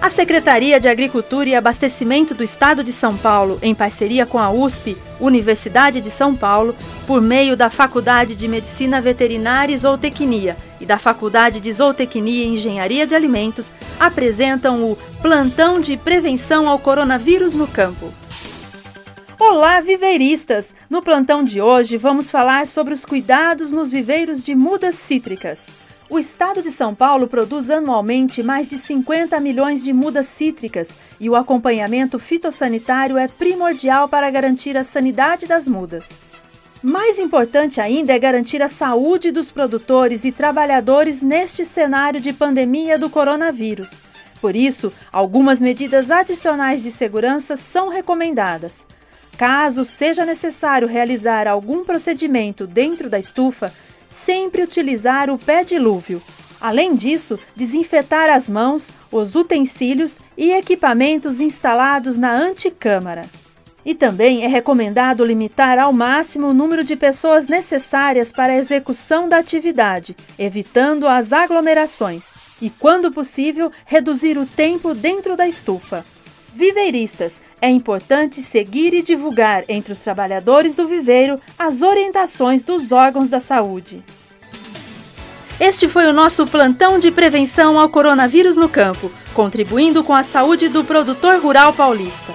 A Secretaria de Agricultura e Abastecimento do Estado de São Paulo, em parceria com a USP, Universidade de São Paulo, por meio da Faculdade de Medicina Veterinária e Zootecnia e da Faculdade de Zootecnia e Engenharia de Alimentos, apresentam o Plantão de Prevenção ao Coronavírus no Campo. Olá, viveiristas! No plantão de hoje vamos falar sobre os cuidados nos viveiros de mudas cítricas. O estado de São Paulo produz anualmente mais de 50 milhões de mudas cítricas e o acompanhamento fitossanitário é primordial para garantir a sanidade das mudas. Mais importante ainda é garantir a saúde dos produtores e trabalhadores neste cenário de pandemia do coronavírus. Por isso, algumas medidas adicionais de segurança são recomendadas. Caso seja necessário realizar algum procedimento dentro da estufa, sempre utilizar o pé dilúvio. Além disso, desinfetar as mãos, os utensílios e equipamentos instalados na anticâmara. E também é recomendado limitar ao máximo o número de pessoas necessárias para a execução da atividade, evitando as aglomerações, e, quando possível, reduzir o tempo dentro da estufa. Viveiristas, é importante seguir e divulgar entre os trabalhadores do viveiro as orientações dos órgãos da saúde. Este foi o nosso plantão de prevenção ao coronavírus no campo, contribuindo com a saúde do produtor rural paulista.